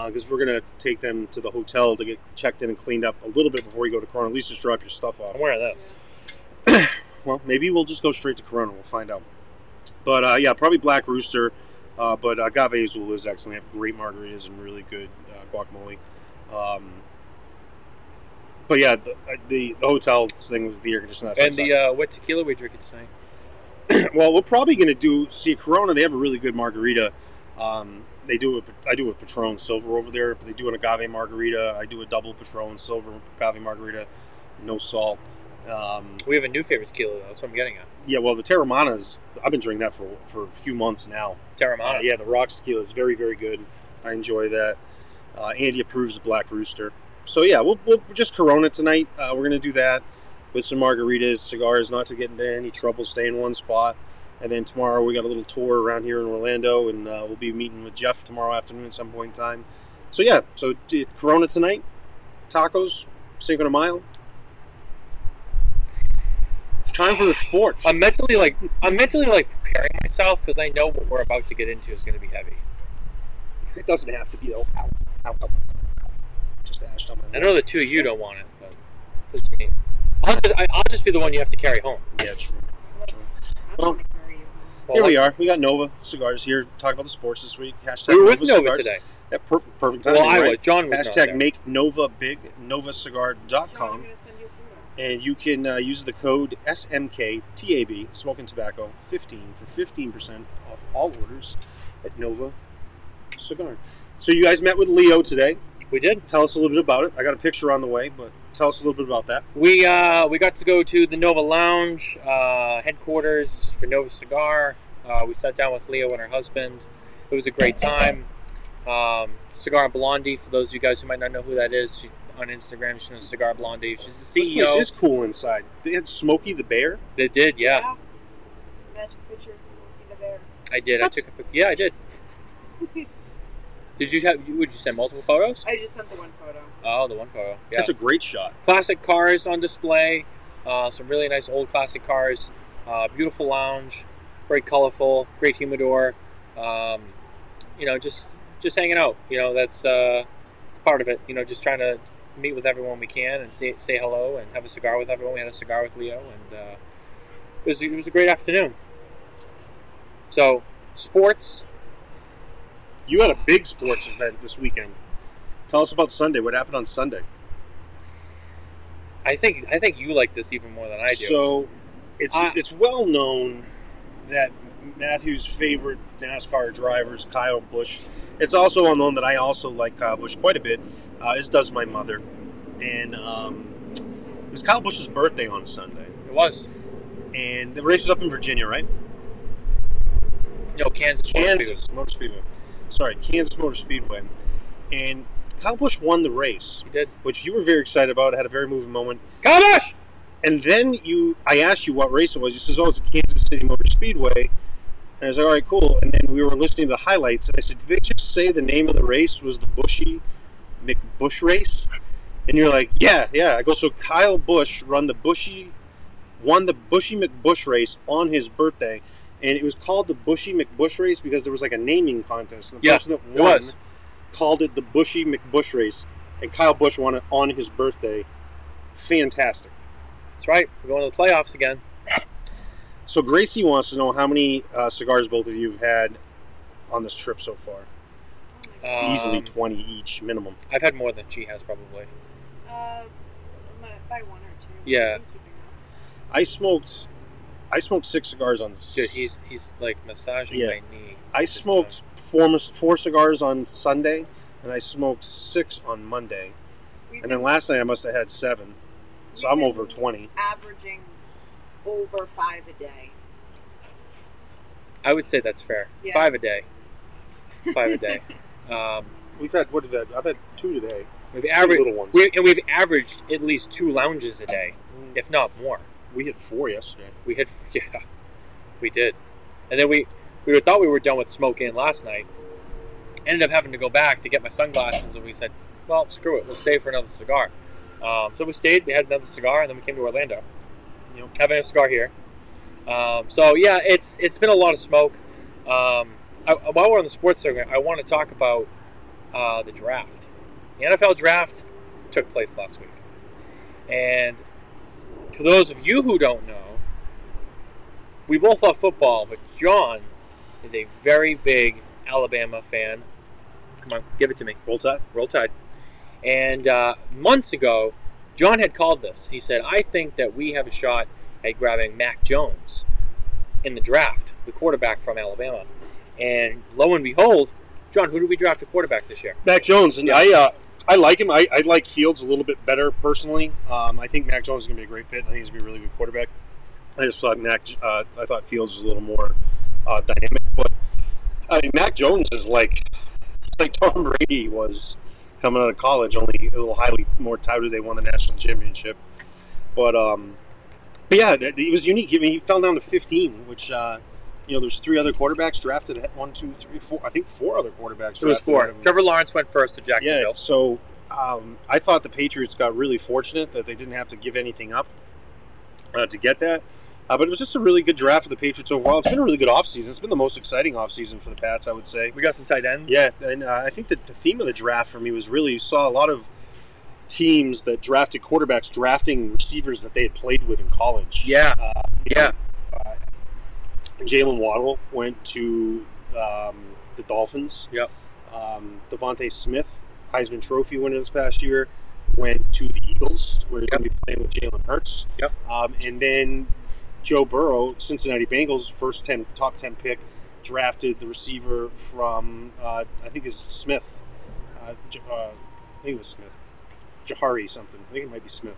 because we're gonna take them to the hotel to get checked in and cleaned up a little bit before you go to Corona. At least just drop your stuff off. I'm wearing this. Well, maybe we'll just go straight to Corona. We'll find out. But uh, yeah, probably Black Rooster. Uh, but Agave Azul is excellent. They have great margaritas and really good uh, guacamole. Um, but yeah, the, uh, the the hotel thing was the air conditioning. And the uh, what tequila we drinking tonight? well, we're probably going to do see Corona. They have a really good margarita. Um, they do it. I do a Patron Silver over there, but they do an agave margarita. I do a double Patron Silver agave margarita, no salt. Um, We have a new favorite tequila. though. That's what I'm getting at. yeah, well, the Teremana's. I've been drinking that for for a few months now. Terramana. Uh, yeah, the Rocks tequila is very very good. I enjoy that. Uh, Andy approves the Black Rooster. So yeah, we'll, we'll just Corona tonight. Uh, we're gonna do that with some margaritas, cigars, not to get into any trouble. Stay in one spot. And then tomorrow we got a little tour around here in Orlando, and uh, we'll be meeting with Jeff tomorrow afternoon at some point in time. So yeah, so d- Corona tonight, tacos, Cinco de Mayo. It's time for the sports. I'm mentally like I'm mentally like preparing myself because I know what we're about to get into is going to be heavy. It doesn't have to be though. Ow, ow, ow. Just on my I know the two of you don't want it, but this is me. I'll just I, I'll just be the one you have to carry home. Yeah, true. true. Well, don't want to carry you home. Well, Here we are. We got Nova cigars here. Talk about the sports this week. Hashtag We were with Nova Nova cigars. today. Yeah, perfect, perfect time. Well, I right? was. John was not Hashtag there. make Nova big. John, I'm Novacigar.com. going to send you a photo. And you can uh, use the code SMKTAB, smoking tobacco 15 for 15% off all orders at Nova Cigar. So you guys met with Leo today. We did. Tell us a little bit about it. I got a picture on the way, but tell us a little bit about that. We uh, we got to go to the Nova Lounge uh, headquarters for Nova Cigar. Uh, we sat down with Leo and her husband. It was a great time. Um, Cigar Blondie, for those of you guys who might not know who that is, she, on Instagram she's knows Cigar Blondie. She's the CEO. This place is cool inside. They had Smokey the Bear. They did, yeah. Magic picture of Smokey the Bear. I did. What? I took a pic. Yeah, I did. Did you have? Would you send multiple photos? I just sent the one photo. Oh, the one photo. Yeah. That's a great shot. classic cars on display. Uh, some really nice old classic cars. Uh, beautiful lounge, very colorful, great humidor. Um, you know, just just hanging out. You know, that's uh, part of it. You know, just trying to meet with everyone we can and say say hello and have a cigar with everyone. We had a cigar with Leo, and uh, it was it was a great afternoon. So, sports. You had a big sports event this weekend. Tell us about Sunday. What happened on Sunday? I think I think you like this even more than I do. So, it's I- it's well known that Matthew's favorite NASCAR driver is Kyle Busch. It's also well known that I also like Kyle Busch quite a bit, uh, as does my mother. And um, it was Kyle Busch's birthday on Sunday, it was. and the race was up in Virginia, right? No, Kansas. Kansas Motor Speedway. Sorry, Kansas Motor Speedway. And Kyle Busch won the race, He did. which you were very excited about. Had a very moving moment. Kabosh! And then you, I asked you what race it was. You says, "Oh, it's a Kansas City Motor Speedway." And I was like, "All right, cool." And then we were listening to the highlights, and I said, "Did they just say the name of the race was the Buschy McBusch race?" And you're like, "Yeah, yeah." I go, "So Kyle Busch run the Buschy, won the Buschy McBusch race on his birthday, and it was called the Buschy McBusch race because there was like a naming contest, and the Yeah, person that won was. called it the Buschy McBusch race, and Kyle Busch won it on his birthday. Fantastic." That's right. We're going to the playoffs again. So Gracie wants to know how many uh, cigars both of you have had on this trip so far. Oh Easily Um, twenty each minimum. I've had more than she has probably. Uh, by one or two. Yeah. I'm keeping up. I smoked. I smoked six cigars on. s- Dude, he's he's like massaging Yeah. my knee. I this smoked four four cigars on Sunday, and I smoked six on Monday. We've And then last night I must have had seven. So I'm over twenty. averaging over five a day. I would say that's fair. Yeah. Five a day. Five a day. Um, We've had what have we had? I've had two today. we've Two averaged, little ones. we, and we've averaged at least two lounges a day, if not more. We hit four yesterday. We hit, yeah, we did, and then we we thought we were done with smoking last night. Ended up having to go back to get my sunglasses, and we said, "Well, screw it, we'll stay for another cigar." Um, so we stayed. We had another cigar, and then we came to Orlando, Yep. having a cigar here. Um, so yeah, it's it's been a lot of smoke. Um, I, while we're on the sports segment, I want to talk about uh, the draft. The NFL draft took place last week, and for those of you who don't know, we both love football, but John is a very big Alabama fan. Come on, give it to me. Roll Tide. Roll Tide. And uh, months ago, John had called this. He said, I think that we have a shot at grabbing Mac Jones in the draft, the quarterback from Alabama. And lo and behold, John, who did we draft a quarterback this year? Mac Jones, and I uh, I like him. I, I like Fields a little bit better personally. Um, I think Mac Jones is going to be a great fit. I think he's going to be a really good quarterback. I just thought Mac. Uh, I thought Fields was a little more uh, dynamic, but I mean Mac Jones is like like Tom Brady was coming out of college, only a little highly more touted. They won the national championship, but um, but yeah, it was unique. I mean, he fell down to 15, which uh, you know, there's three other quarterbacks drafted. One, two, three, four. I think four other quarterbacks. It was four. ahead of him. Trevor Lawrence went first to Jacksonville. Yeah, so um, I thought the Patriots got really fortunate that they didn't have to give anything up uh, to get that. Uh, but it was just a really good draft for the Patriots overall. It's been a really good offseason. It's been the most exciting offseason for the Pats, I would say. We got some tight ends. Yeah, and uh, I think that the theme of the draft for me was really you saw a lot of teams that drafted quarterbacks drafting receivers that they had played with in college. Yeah. Uh, Yeah. uh, Jaylen Waddle went to um, the Dolphins. Yep. Um, DeVonta Smith, Heisman Trophy winner this past year, went to the Eagles, where he's going to be playing with Jalen Hurts. Yep. Um, and then Joe Burrow, Cincinnati Bengals, first ten top ten pick, drafted the receiver from uh, I think it's Smith. Uh, uh, I think it was Smith. Jahari something. I think it might be Smith.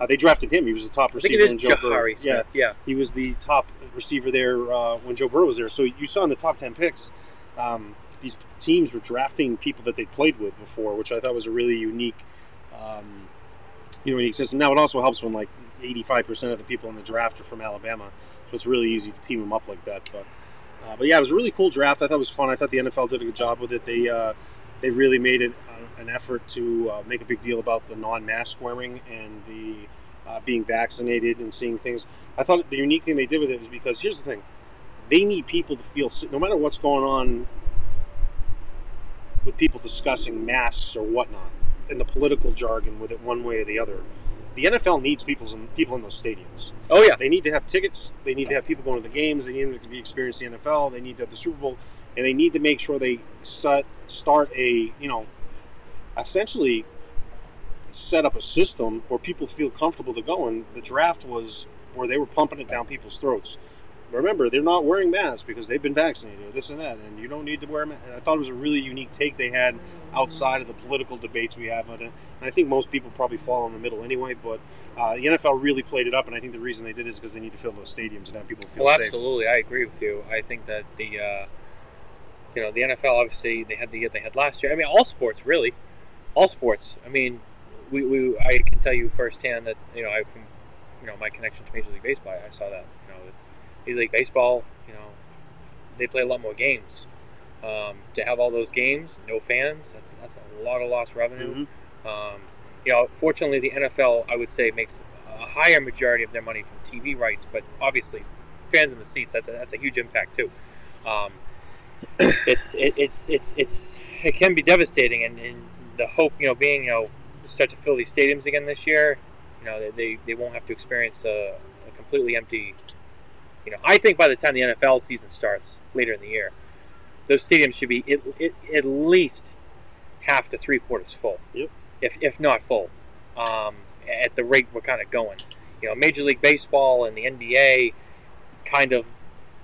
Uh, they drafted him. He was the top receiver in Joe Burrow. Jahari Yeah, Smith. Yeah. he was the top receiver there uh, when Joe Burrow was there. So you saw in the top ten picks, um, these teams were drafting people that they played with before, which I thought was a really unique, um, you know, unique system. Now it also helps when like eighty-five percent of the people in the draft are from Alabama, so it's really easy to team them up like that. But uh, but yeah, it was a really cool draft. I thought it was fun. I thought the NFL did a good job with it. They uh, they really made it uh, an effort to uh, make a big deal about the non-mask wearing and the uh, being vaccinated and seeing things. I thought the unique thing they did with it was because here's the thing: they need people to feel no matter what's going on with people discussing masks or whatnot and the political jargon with it one way or the other. The NFL needs people in, people in those stadiums. Oh yeah. They need to have tickets. They need to have people going to the games. They need to be experiencing the NFL. They need to have the Super Bowl, and they need to make sure they start start a you know, essentially set up a system where people feel comfortable to go. And the draft was where they were pumping it down people's throats. Remember, they're not wearing masks because they've been vaccinated or this and that, and you don't need to wear masks. And I thought it was a really unique take they had outside of the political debates we have on it. And I think most people probably fall in the middle anyway, but uh, the NFL really played it up, and I think the reason they did is because they need to fill those stadiums and have people feel Well, safe. absolutely, I agree with you. I think that the, uh, you know, the NFL obviously they had the year they had last year. I mean, all sports really, all sports. I mean, we, we I can tell you firsthand that you know I from you know my connection to Major League Baseball, I saw that you know Major League Baseball, you know, they play a lot more games. Um, to have all those games, no fans, that's that's a lot of lost revenue. Mhm. Um, you know, fortunately, the NFL, I would say, makes a higher majority of their money from TV rights, but obviously, fans in the seats, that's a, that's a huge impact too. Um, it's it, it's it's it's it can be devastating, and, and the hope, you know, being you know start to fill these stadiums again this year, you know, they, they, won't have to experience a, a completely empty. You know, I think by the time the NFL season starts later in the year, those stadiums should be at, at, at least half to three quarters full. Yep. If, if not full, um, at the rate we're kind of going. You know, Major League Baseball and the NBA, kind of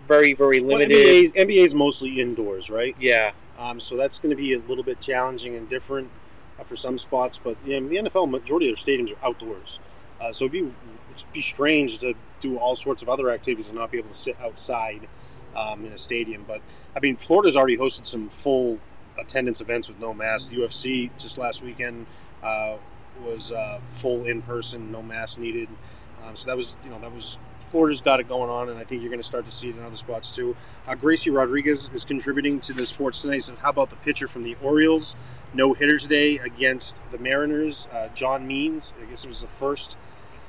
very very limited. NBA, NBA is mostly indoors, right? yeah, Um, so that's going to be a little bit challenging and different uh, for some spots. But you know, the NFL majority of their stadiums are outdoors, uh, so it'd be it'd be strange to do all sorts of other activities and not be able to sit outside um, in a stadium. But I mean, Florida's already hosted some full attendance events with no mask. The UFC just last weekend uh, was uh, full in person, no mask needed. Um, so that was you know that was Florida's got it going on, and I think you're going to start to see it in other spots too. Uh, Gracie Rodriguez is contributing to the sports tonight. He says, "How about the pitcher from the Orioles? No hitter today against the Mariners. Uh, John Means. I guess it was the first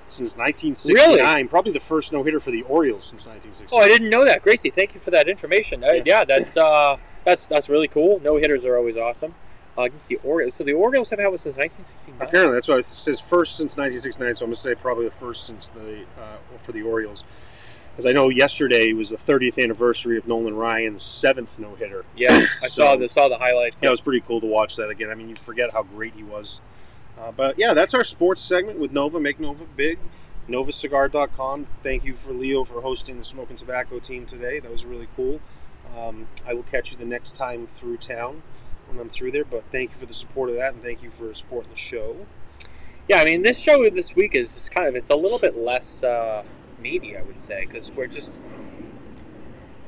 since 1969. Probably the first no hitter for the Orioles since 1969. Oh, I didn't know that, Gracie. Thank you for that information. Uh, Yeah. yeah, that's uh, that's that's really cool. No hitters are always awesome. Uh, against the Orioles, so the Orioles have had one since 1969. Apparently, that's why it says first since 1969. So I'm going to say probably the first since the uh, for the Orioles. Because I know yesterday was the 30th anniversary of Nolan Ryan's seventh no hitter. Yeah, I So- saw the saw the highlights. Yeah, it was pretty cool to watch that again. I mean, you forget how great he was. Uh, but yeah, that's our sports segment with Nova. Make Nova big. NovaCigar.com. Thank you for Leo for hosting the Smoking Tobacco team today. That was really cool. Um, I will catch you the next time through town when I'm through there. But thank you for the support of that, and thank you for supporting the show. Yeah, I mean, this show this week is just kind of it's a little bit less uh, meaty, I would say, because we're just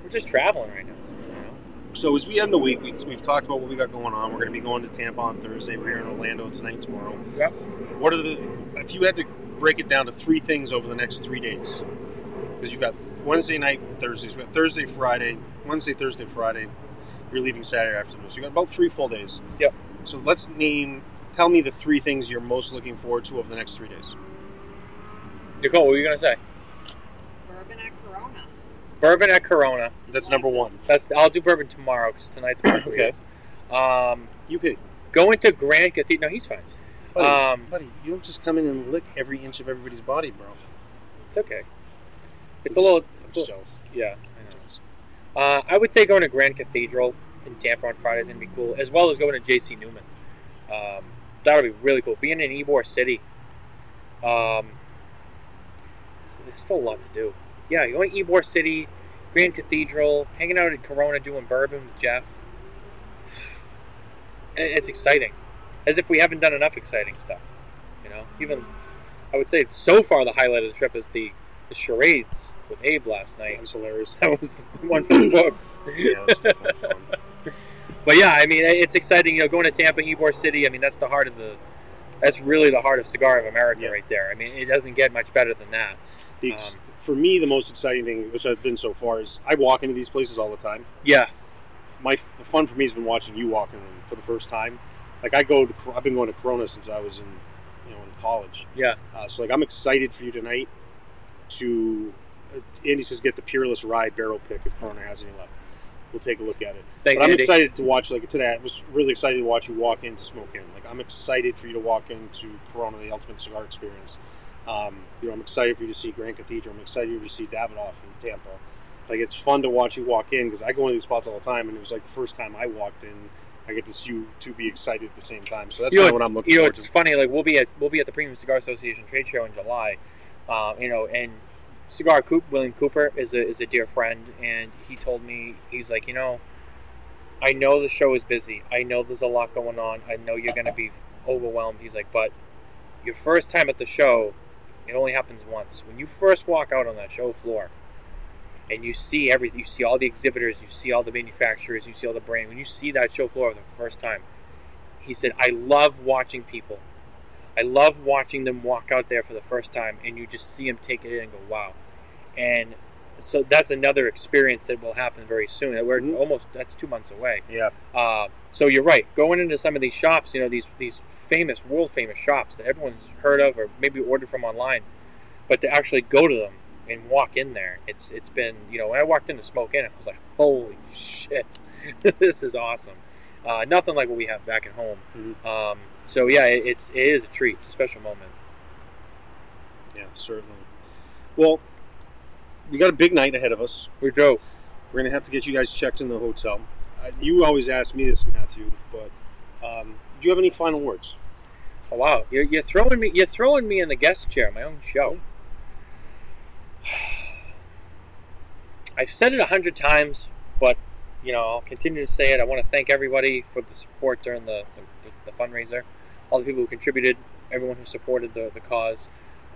we're just traveling right now. You know? So as we end the week, we, we've talked about what we got going on. We're going to be going to Tampa on Thursday. We're here in Orlando tonight, tomorrow. Yep. What are the if you had to break it down to three things over the next three days? Because you've got Wednesday night, and Thursdays. We got Thursday, Friday, Wednesday, Thursday, Friday. You're leaving Saturday afternoon, so you got about three full days. Yep. So let's name. Tell me the three things you're most looking forward to over the next three days. Nicole, what were you gonna say? Bourbon at Corona. Bourbon at Corona. That's number one. That's I'll do bourbon tomorrow because tonight's my Okay. Um, You pick. going to Grand Cathedral. No, he's fine. Buddy, Um, buddy, you don't just come in and lick every inch of everybody's body, bro. It's okay. It's a little. I'm just jealous. Yeah, I know. Uh, I would say going to Grand Cathedral in Tampa on Friday is gonna be cool, as well as going to JC Newman. Um, that would be really cool. Being in Ybor City, um, there's still a lot to do. Yeah, going to Ybor City, Grand Cathedral, hanging out at Corona doing bourbon with Jeff. It's exciting, as if we haven't done enough exciting stuff. You know, even I would say so far the highlight of the trip is the the charades with Abe last night. That was hilarious. That was one for the books. Yeah, that's definitely fun. But yeah, I mean, it's exciting. You know, going to Tampa, Ybor City. I mean, that's the heart of the. That's really the heart of Cigar of America Yeah. right there. I mean, it doesn't get much better than that. Ex- Um, for me, the most exciting thing, which I've been so far, is I walk into these places all the time. Yeah, My the fun for me has been watching you walk in them for the first time. Like I go to, I've been going to Corona since I was in, you know, in college. yeah. Uh, so like I'm excited for you tonight. To Andy says get the Peerless Rye barrel pick if Corona has any left. We'll take a look at it. Thanks, but I'm Andy. excited to watch like today. I was really excited to watch you walk into Smoke Inn. Like I'm excited for you to walk into Corona, the ultimate cigar experience. Um, you know, I'm excited for you to see Grand Cathedral. I'm excited for you to see Davidoff in Tampa. Like it's fun to watch you walk in because I go into these spots all the time, and it was like the first time I walked in, I get to see you to be excited at the same time. So that's you know, what I'm looking you know, it's to. funny. Like we'll be at we'll be at the Premium Cigar Association trade show in July. Uh, you know, and Cigar Coop William Cooper is a is a dear friend, and he told me he's like, you know, I know the show is busy. I know there's a lot going on. I know you're going to be overwhelmed. He's like, but your first time at the show, it only happens once. When you first walk out on that show floor, and you see everything, you see all the exhibitors, you see all the manufacturers, you see all the brand. When you see that show floor for the first time, he said, I love watching people. I love watching them walk out there for the first time and you just see them take it in and go, wow. And so that's another experience that will happen very soon. We're Mhm. almost, that's two months away. Yeah, Uh, so you're right. Going into some of these shops, you know, these, these famous, world famous shops that everyone's heard of or maybe ordered from online, but to actually go to them and walk in there, it's it's been, you know, when I walked in to Smoke Inn, I was like, holy shit, this is awesome. Uh, nothing like what we have back at home. Mhm. Um, so yeah, it, it's it is a treat. It's a special moment. yeah, certainly. Well, we got a big night ahead of us. We're dope. We're gonna have to get you guys checked in the hotel. Uh, you always ask me this, Matthew, but um, do you have any final words? Oh, wow, you're, you're throwing me you're throwing me in the guest chair, my own show. I've said it a hundred times, but you know I'll continue to say it. I want to thank everybody for the support during the, the, the fundraiser, all the people who contributed, everyone who supported the, the cause.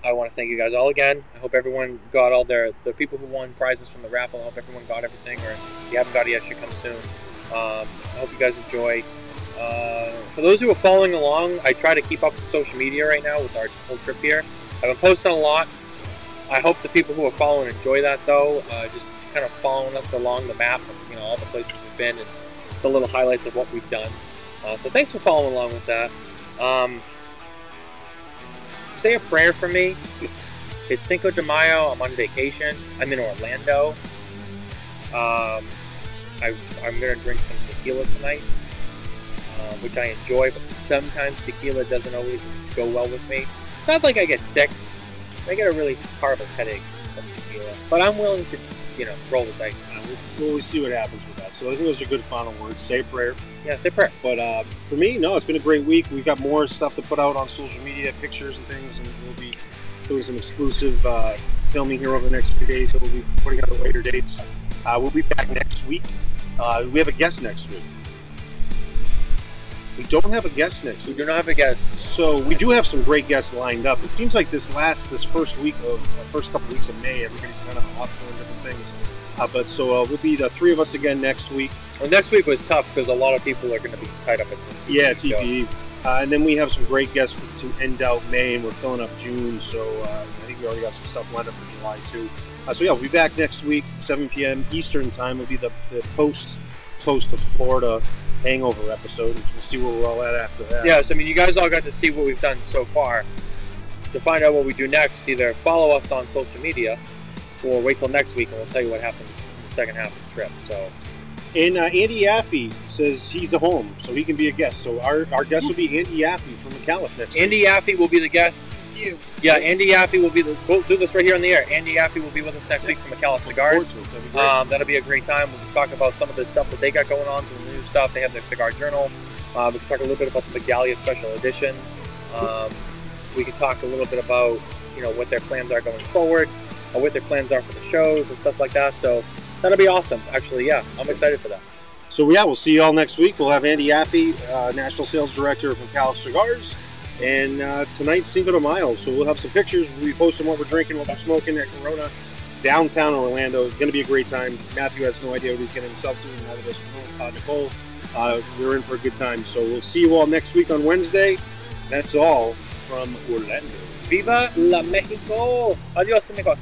I want to thank you guys all again. I hope everyone got all their the people who won prizes from the raffle. I hope everyone got everything, or if you haven't got it yet, should come soon. Um, I hope you guys enjoy. Uh, for those who are following along, I try to keep up with social media right now with our whole trip here. I've been posting a lot. I hope the people who are following enjoy that though. Uh, just kind of following us along the map of you know all the places we've been and the little highlights of what we've done. Uh, so thanks for following along with that. Um, say a prayer for me. It's Cinco de Mayo. I'm on vacation. I'm in Orlando. Um, I, I'm gonna drink some tequila tonight, um, which I enjoy. But sometimes tequila doesn't always go well with me. Not like I get sick. I get a really horrible headache. from tequila. But I'm willing to, you know, roll the dice. Uh, we'll, we'll see what happens. So I think those are good final words. Say a prayer. Yeah, say a prayer. But uh, for me, no, it's been a great week. We've got more stuff to put out on social media, pictures and things, and we'll be doing some exclusive uh, filming here over the next few days. So we'll be putting out the later dates. Uh, we'll be back next week. Uh, we have a guest next week. We don't have a guest next We do not have a guest. So we do have some great guests lined up. It seems like this last, this first week of, uh, first couple weeks of May, everybody's kind of off doing different things. Uh, but so uh, we'll be the three of us again next week. Well, next week was tough because a lot of people are going to be tied up at the Yeah, so- TPE. Uh, and then we have some great guests to end out May, and we're filling up June. So uh, I think we already got some stuff lined up for July too. Uh, so yeah, we'll be back next week, 7 p.m. Eastern time. Will be the, the post toast of Florida hangover episode. We'll see where we're all at after that. Yeah, so I mean, you guys all got to see what we've done so far. To find out what we do next, either follow us on social media or wait till next week and we'll tell you what happens in the second half of the trip. So, And uh, Andy Yaffe says he's a home, so he can be a guest. So our, our guest will be Andy Yaffe from McAuliffe next Andy Yaffe will be the guest. You. Yeah, Andy Yaffe will be the. We'll do this right here on the air. Andy Yaffe will be with us next week from McAuliffe week. Cigars. to it. That'd, be um, that'll be a great time. We'll talk about some of the stuff that they got going on, some of the new stuff. They have their cigar journal. Uh, we can talk a little bit about the Megalia Special Edition. Um, we can talk a little bit about you know what their plans are going forward, or what their plans are for the shows and stuff like that. So that'll be awesome. Actually, yeah, I'm excited for that. So yeah, we'll see you all next week. We'll have Andy Yaffe, uh, National Sales Director of McAuliffe Cigars, and uh, tonight's Cinco de Mayo. So we'll have some pictures. We'll be posting what we're drinking, what we're smoking at Corona, downtown Orlando. It's going to be a great time. Matthew has no idea what he's getting himself to, neither does uh, Nicole. Uh, we're in for a good time. So we'll see you all next week on Wednesday. That's all from Orlando. Viva la Mexico! Adios, amigos.